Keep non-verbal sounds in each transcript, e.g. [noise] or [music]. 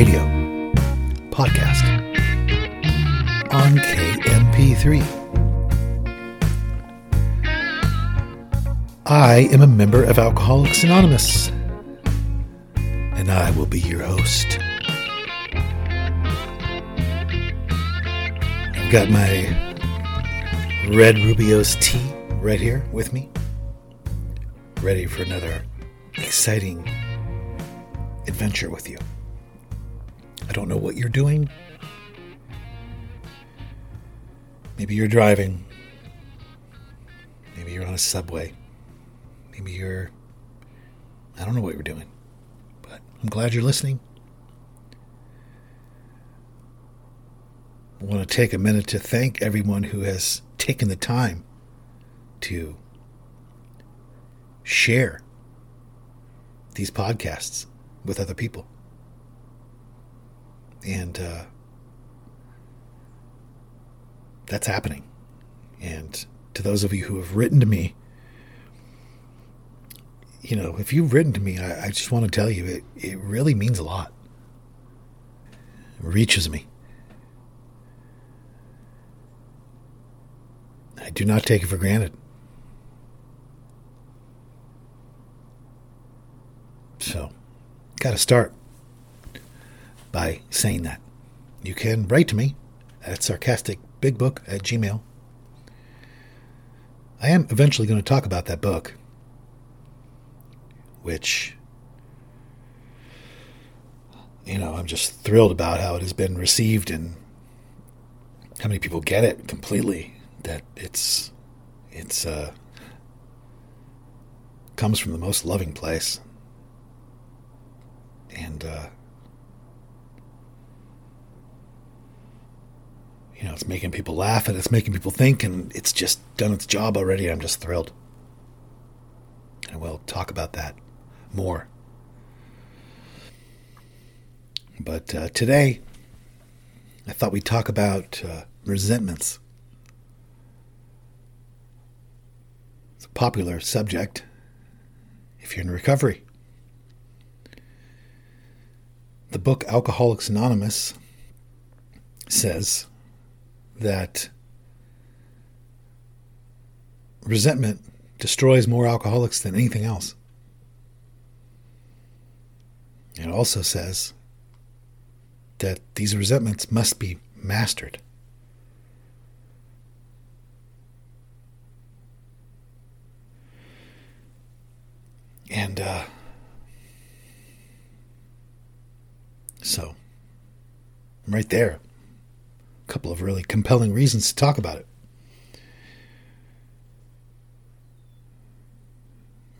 Radio podcast on KMP3. I am a member of Alcoholics Anonymous, and I will be your host. I've got my red Rubio's tea right here with me, ready for another exciting adventure with you. I don't know what you're doing. Maybe you're driving. Maybe you're on a subway. Maybe you're. I don't know what you're doing. But I'm glad you're listening. I want to take a minute to thank everyone who has taken the time to share these podcasts with other people. And uh, that's happening. And to those of you who have written to me, you know, if you've written to me, I, I just want to tell you it, it really means a lot. It reaches me. I do not take it for granted. So, got to start by saying that. You can write to me at sarcasticbigbook at gmail. I am eventually going to talk about that book, which, you know, I'm just thrilled about how it has been received and how many people get it completely that it's it's uh comes from the most loving place and uh you know it's making people laugh and it's making people think and it's just done its job already. I'm just thrilled. And we'll talk about that more. But uh, today i thought we'd talk about uh, resentments. It's a popular subject if you're in recovery. The book Alcoholics Anonymous says that resentment destroys more alcoholics than anything else. It also says that these resentments must be mastered. And uh, so, right there. Couple of really compelling reasons to talk about it.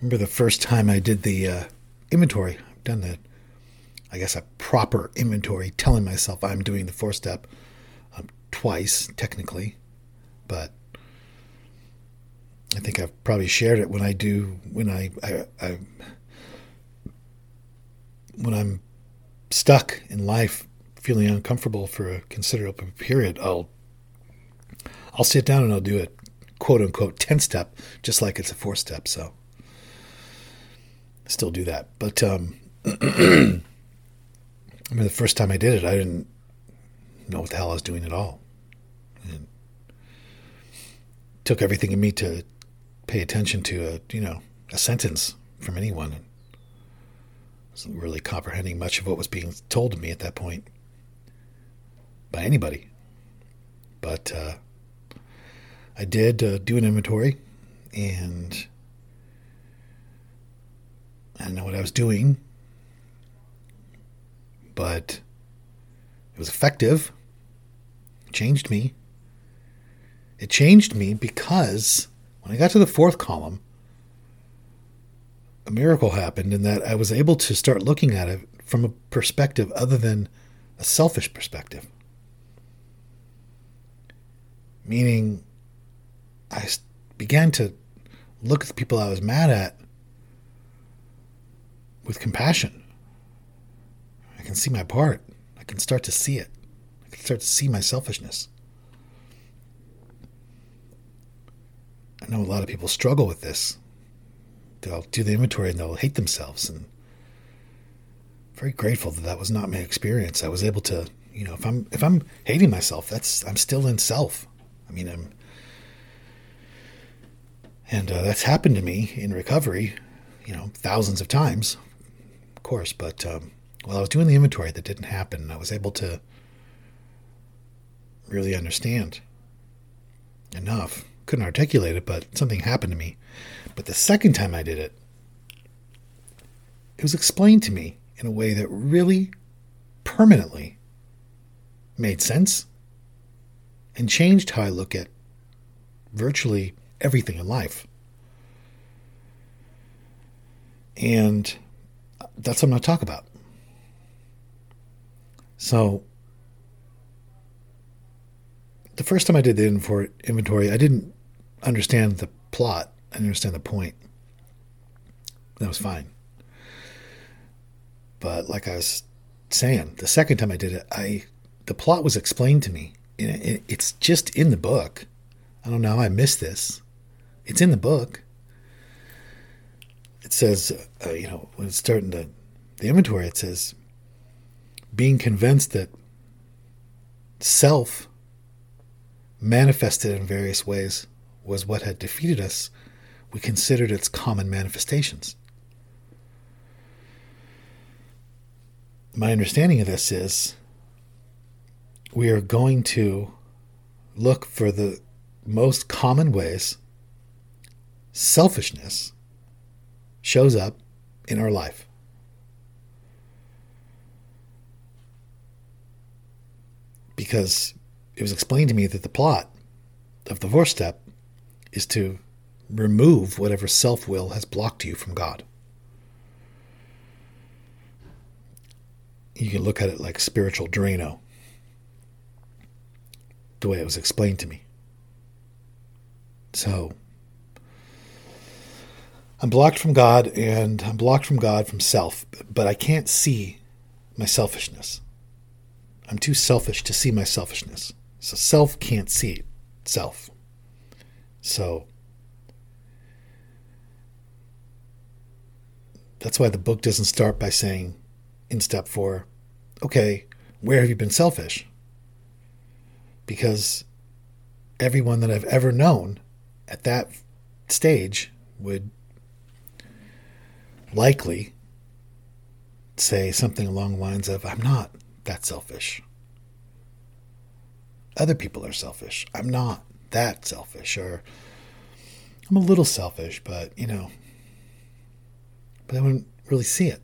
Remember the first time I did the uh, inventory? I've done the, I guess, a proper inventory, telling myself I'm doing the four step um, twice, technically, but I think I've probably shared it when I do when I, I, I when I'm stuck in life, feeling uncomfortable for a considerable period. I'll I'll sit down and I'll do a quote unquote ten step, just like it's a four step. So still do that, but um, [clears throat] I mean, the first time I did it, I didn't know what the hell I was doing at all. And took everything in me to pay attention to a you know a sentence from anyone. wasn't really comprehending much of what was being told to me at that point by anybody. But uh, I did uh, do an inventory, and I didn't know what I was doing, but it was effective. It Changed me. It changed me because when I got to the fourth column, a miracle happened in that I was able to start looking at it from a perspective other than a selfish perspective. Meaning, I began to look at the people I was mad at with compassion. I can see my part. I can start to see it. I can start to see my selfishness. I know a lot of people struggle with this. They'll do the inventory and they'll hate themselves. And I'm very grateful that that was not my experience. I was able to, you know, if I'm if I'm hating myself, that's I'm still in self. I mean, I'm, and uh, that's happened to me in recovery, you know, thousands of times, of course. But um, while I was doing the inventory, that didn't happen. I was able to really understand enough couldn't articulate it, but something happened to me. But the second time I did it, it was explained to me in a way that really permanently made sense and changed how I look at virtually everything in life. And that's what I'm going to talk about. So, the first time I did the inventory, I didn't understand the plot. I didn't understand the point. That was fine. But like I was saying, the second time I did it, I the plot was explained to me. It's just in the book. I don't know how I missed this. It's in the book. It says, uh, you know, when it's starting the the inventory, it says being convinced that self manifested in various ways was what had defeated us, we considered its common manifestations. My understanding of this is we are going to look for the most common ways selfishness shows up in our life. Because it was explained to me that the plot of the fourth step is to remove whatever self will has blocked you from God. You can look at it like spiritual Drano, the way it was explained to me. So, I'm blocked from God and I'm blocked from God from self, but I can't see my selfishness. I'm too selfish to see my selfishness. So, self can't see self. So that's why the book doesn't start by saying in step four, okay, where have you been selfish? Because everyone that I've ever known at that stage would likely say something along the lines of, I'm not that selfish. Other people are selfish. I'm not that selfish or I'm a little selfish, but you know, but I wouldn't really see it.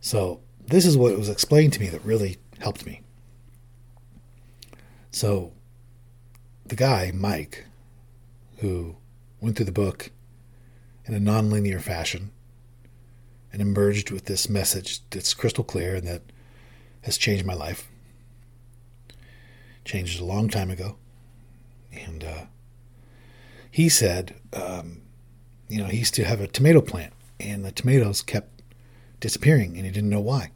So this is what was explained to me that really helped me. So the guy, Mike, who went through the book in a nonlinear fashion and emerged with this message that's crystal clear and that has changed my life. Changed a long time ago. And uh, he said, um, you know, he used to have a tomato plant, and the tomatoes kept disappearing, and he didn't know why.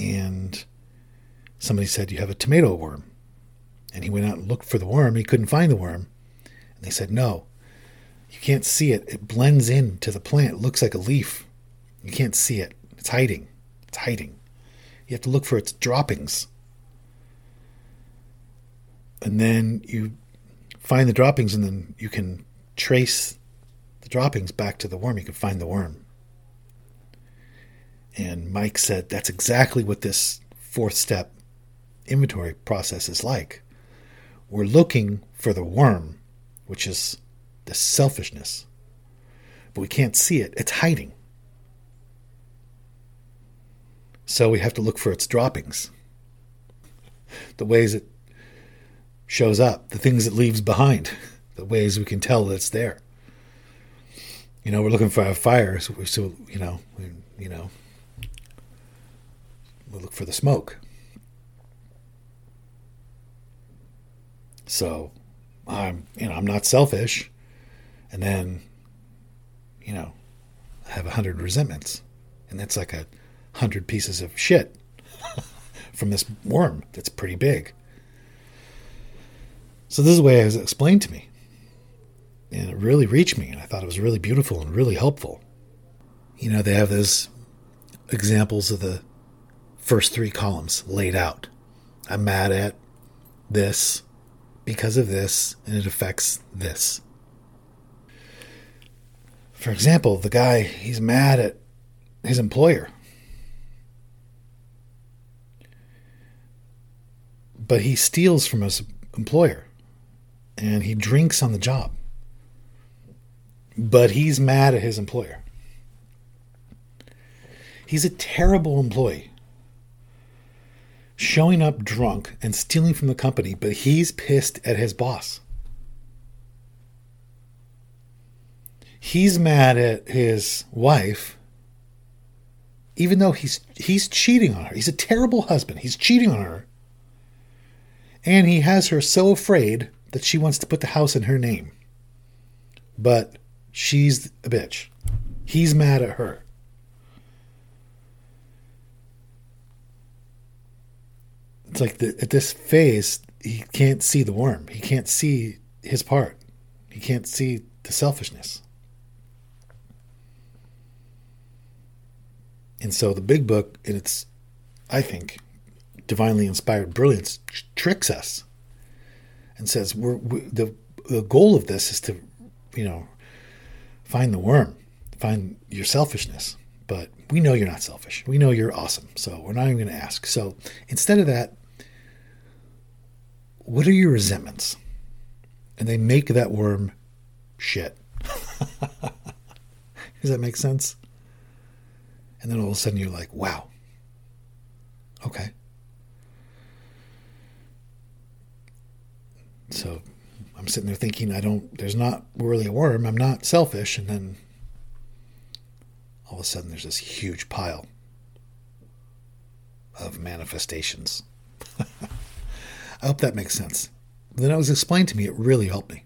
And somebody said, You have a tomato worm. And he went out and looked for the worm. He couldn't find the worm. And they said, No, you can't see it. It blends in to the plant. It looks like a leaf. You can't see it. It's hiding. It's hiding. You have to look for its droppings and then you find the droppings, and then you can trace the droppings back to the worm. You can find the worm. And Mike said that's exactly what this fourth step inventory process is like. We're looking for the worm, which is the selfishness, but we can't see it. It's hiding. So we have to look for its droppings, the ways it shows up, the things it leaves behind, [laughs] the ways we can tell that it's there. You know, we're looking for a fire, so, so you know, we, you know, we look for the smoke. So, I'm, you know, I'm not selfish, and then, you know, I have a hundred resentments, and that's like a hundred pieces of shit [laughs] from this worm that's pretty big. So this is the way it was explained to me. And it really reached me, and I thought it was really beautiful and really helpful. You know, they have those examples of the first three columns laid out. I'm mad at this because of this, and it affects this. For example, the guy, he's mad at his employer. But he steals from his employer and he drinks on the job. But he's mad at his employer. He's a terrible employee. Showing up drunk and stealing from the company, but he's pissed at his boss. He's mad at his wife even though he's he's cheating on her. He's a terrible husband. He's cheating on her. And he has her so afraid that she wants to put the house in her name. But she's a bitch. He's mad at her. It's like the, at this phase, he can't see the worm. He can't see his part. He can't see the selfishness. And so the big book, in its, I think, divinely inspired brilliance, tricks us and says we're, we, the the goal of this is to you know find the worm find your selfishness but we know you're not selfish we know you're awesome so we're not even going to ask so instead of that what are your resentments and they make that worm shit [laughs] does that make sense and then all of a sudden you're like wow okay So I'm sitting there thinking, I don't, there's not really a worm. I'm not selfish. And then all of a sudden there's this huge pile of manifestations. [laughs] I hope that makes sense. Then it was explained to me, it really helped me.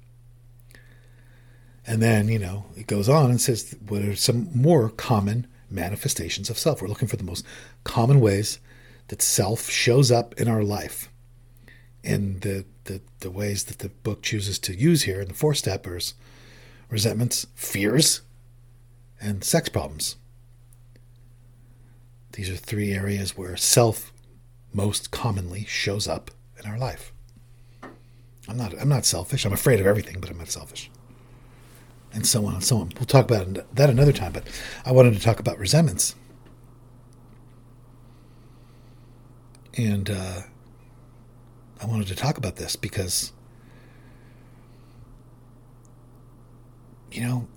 And then, you know, it goes on and says, what are some more common manifestations of self? We're looking for the most common ways that self shows up in our life. And the the, the ways that the book chooses to use here in the four steppers resentments, fears, and sex problems. These are three areas where self most commonly shows up in our life. I'm not I'm not selfish. I'm afraid of everything, but I'm not selfish. And so on and so on. We'll talk about that another time, but I wanted to talk about resentments. And uh, I wanted to talk about this because, you know,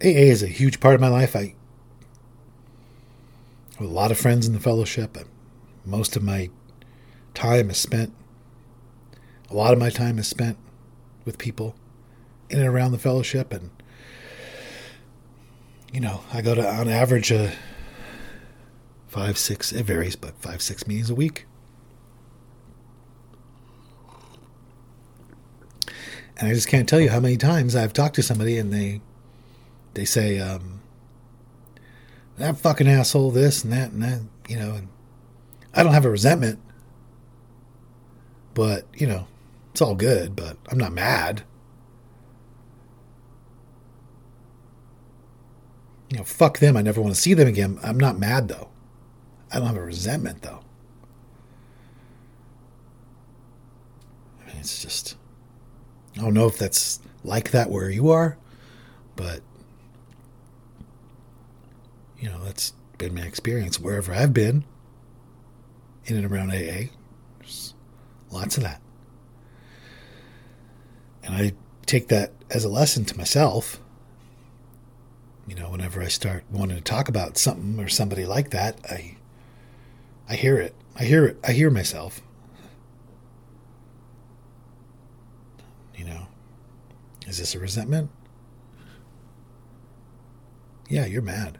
AA is a huge part of my life. I have a lot of friends in the fellowship. Most of my time is spent, a lot of my time is spent with people in and around the fellowship. And, you know, I go to, on average, uh, five, six, it varies, but five, six meetings a week. And I just can't tell you how many times I've talked to somebody and they they say, um, that fucking asshole, this and that and that, you know, and I don't have a resentment, but, you know, it's all good, but I'm not mad. You know, fuck them. I never want to see them again. I'm not mad though. I don't have a resentment though. I mean, it's just I don't know if that's like that where you are, but you know, that's been my experience wherever I've been in and around AA. There's Lots of that. And I take that as a lesson to myself. You know, whenever I start wanting to talk about something or somebody like that, I I hear it. I hear it. I hear myself. You know, is this a resentment? Yeah, you're mad.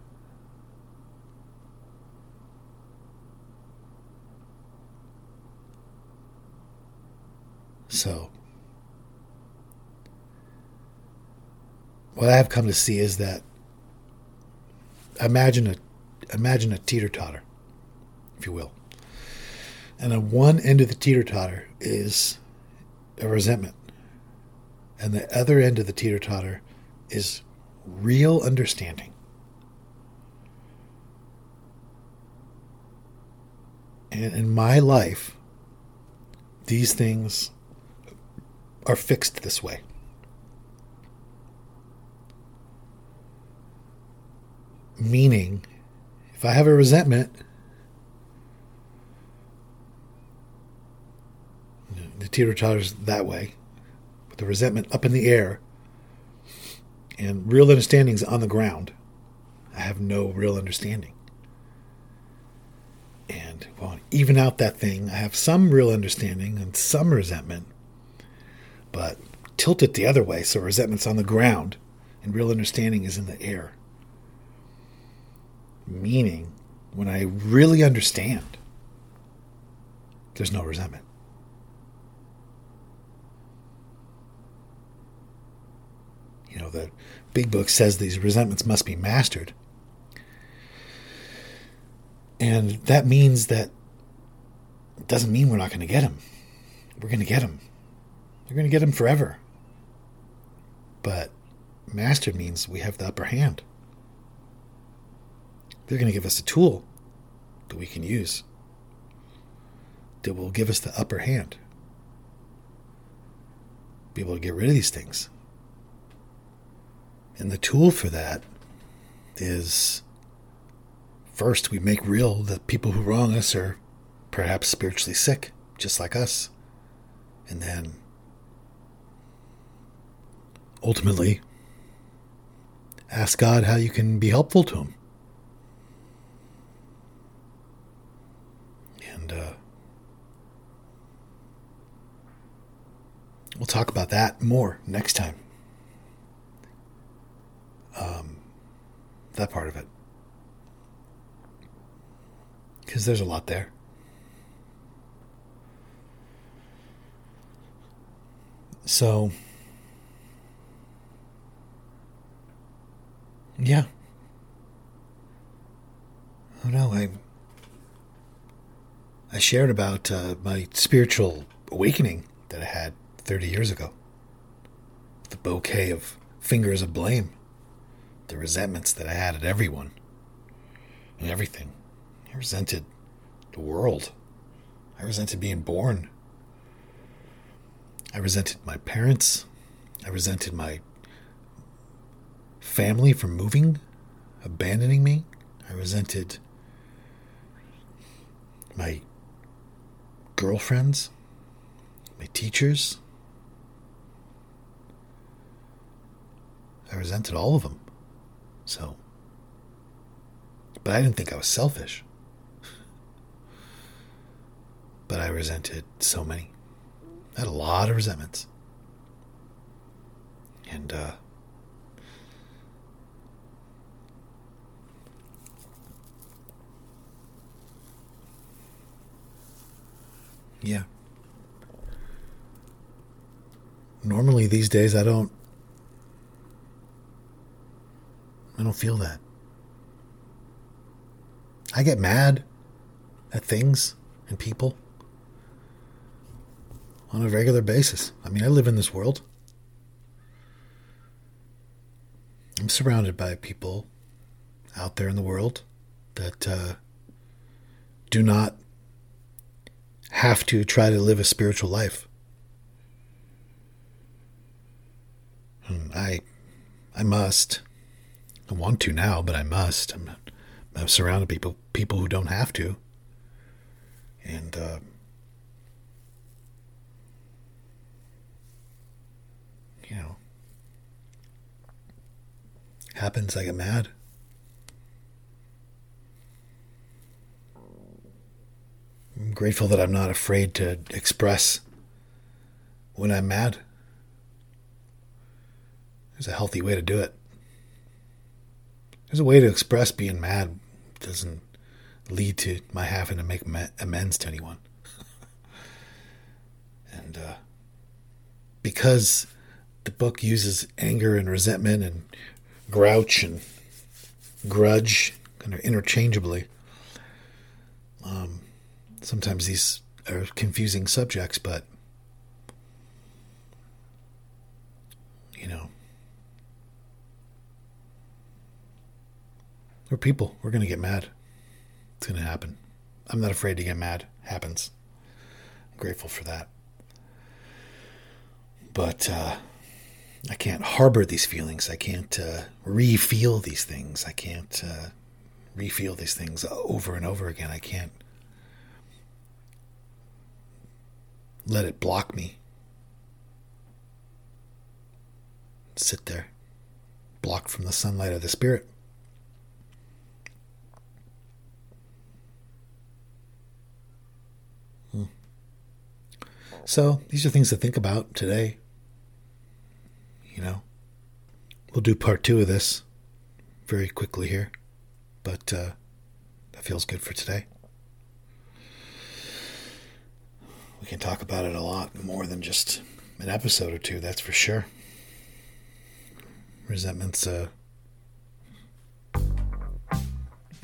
So, what I have come to see is that imagine a imagine a teeter totter, if you will. And on one end of the teeter totter is a resentment. And the other end of the teeter totter is real understanding. And in my life, these things are fixed this way. Meaning, if I have a resentment, the teeter totters that way, with the resentment up in the air, and real understanding's on the ground. I have no real understanding. And well, even out that thing, I have some real understanding and some resentment, but tilt it the other way so resentment's on the ground and real understanding is in the air. Meaning, when I really understand, there's no resentment. You know, the big book says these resentments must be mastered. And that means that it doesn't mean we're not going to get them. We're going to get them. We're going to get them forever. But mastered means we have the upper hand. They're going to give us a tool that we can use that will give us the upper hand. Be able to get rid of these things. And the tool for that is first, we make real that people who wrong us are perhaps spiritually sick, just like us. And then ultimately, ask God how you can be helpful to Him. And uh, we'll talk about that more next time. Um, that part of it. Because there's a lot there. So, yeah. Oh no, I I shared about uh, my spiritual awakening that I had 30 years ago. The bouquet of fingers of blame, the resentments that I had at everyone and everything. I resented the world. I resented being born. I resented my parents. I resented my family for moving, abandoning me. I resented my girlfriends, my teachers. I resented all of them. So, but I didn't think I was selfish. But I resented so many. I had a lot of resentments. And, uh, yeah. Normally these days I don't I don't feel that. I get mad at things and people on a regular basis. I mean, I live in this world. I'm surrounded by people out there in the world that uh, do not have to try to live a spiritual life. And I, I must. I want to now, but I must. I'm, I'm surrounded people people who don't have to, and uh, you know, happens. I get mad. I'm grateful that I'm not afraid to express when I'm mad. There's a healthy way to do it. There's a way to express being mad. It doesn't lead to my having to make amends to anyone. [laughs] and uh, because the book uses anger and resentment and grouch and grudge kind of interchangeably, um, sometimes these are confusing subjects, but you know, we're people. We're going to get mad. It's going to happen. I'm not afraid to get mad. happens. I'm grateful for that. But uh, I can't harbor these feelings. I can't uh, re-feel these things. I can't uh, re-feel these things over and over again. I can't let it block me. Sit there, blocked from the sunlight of the Spirit. Hmm. So, these are things to think about today. You know, we'll do part two of this very quickly here, but uh, that feels good for today. We can talk about it a lot more than just an episode or two, that's for sure. Resentment's uh,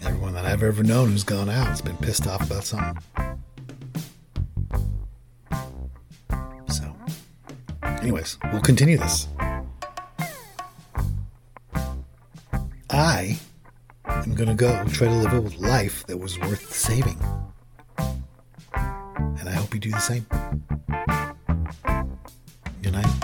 everyone that I've ever known who's gone out has been pissed off about something. So, anyways, we'll continue this. I am going to go try to live a life that was worth saving hope you do the same. Good night.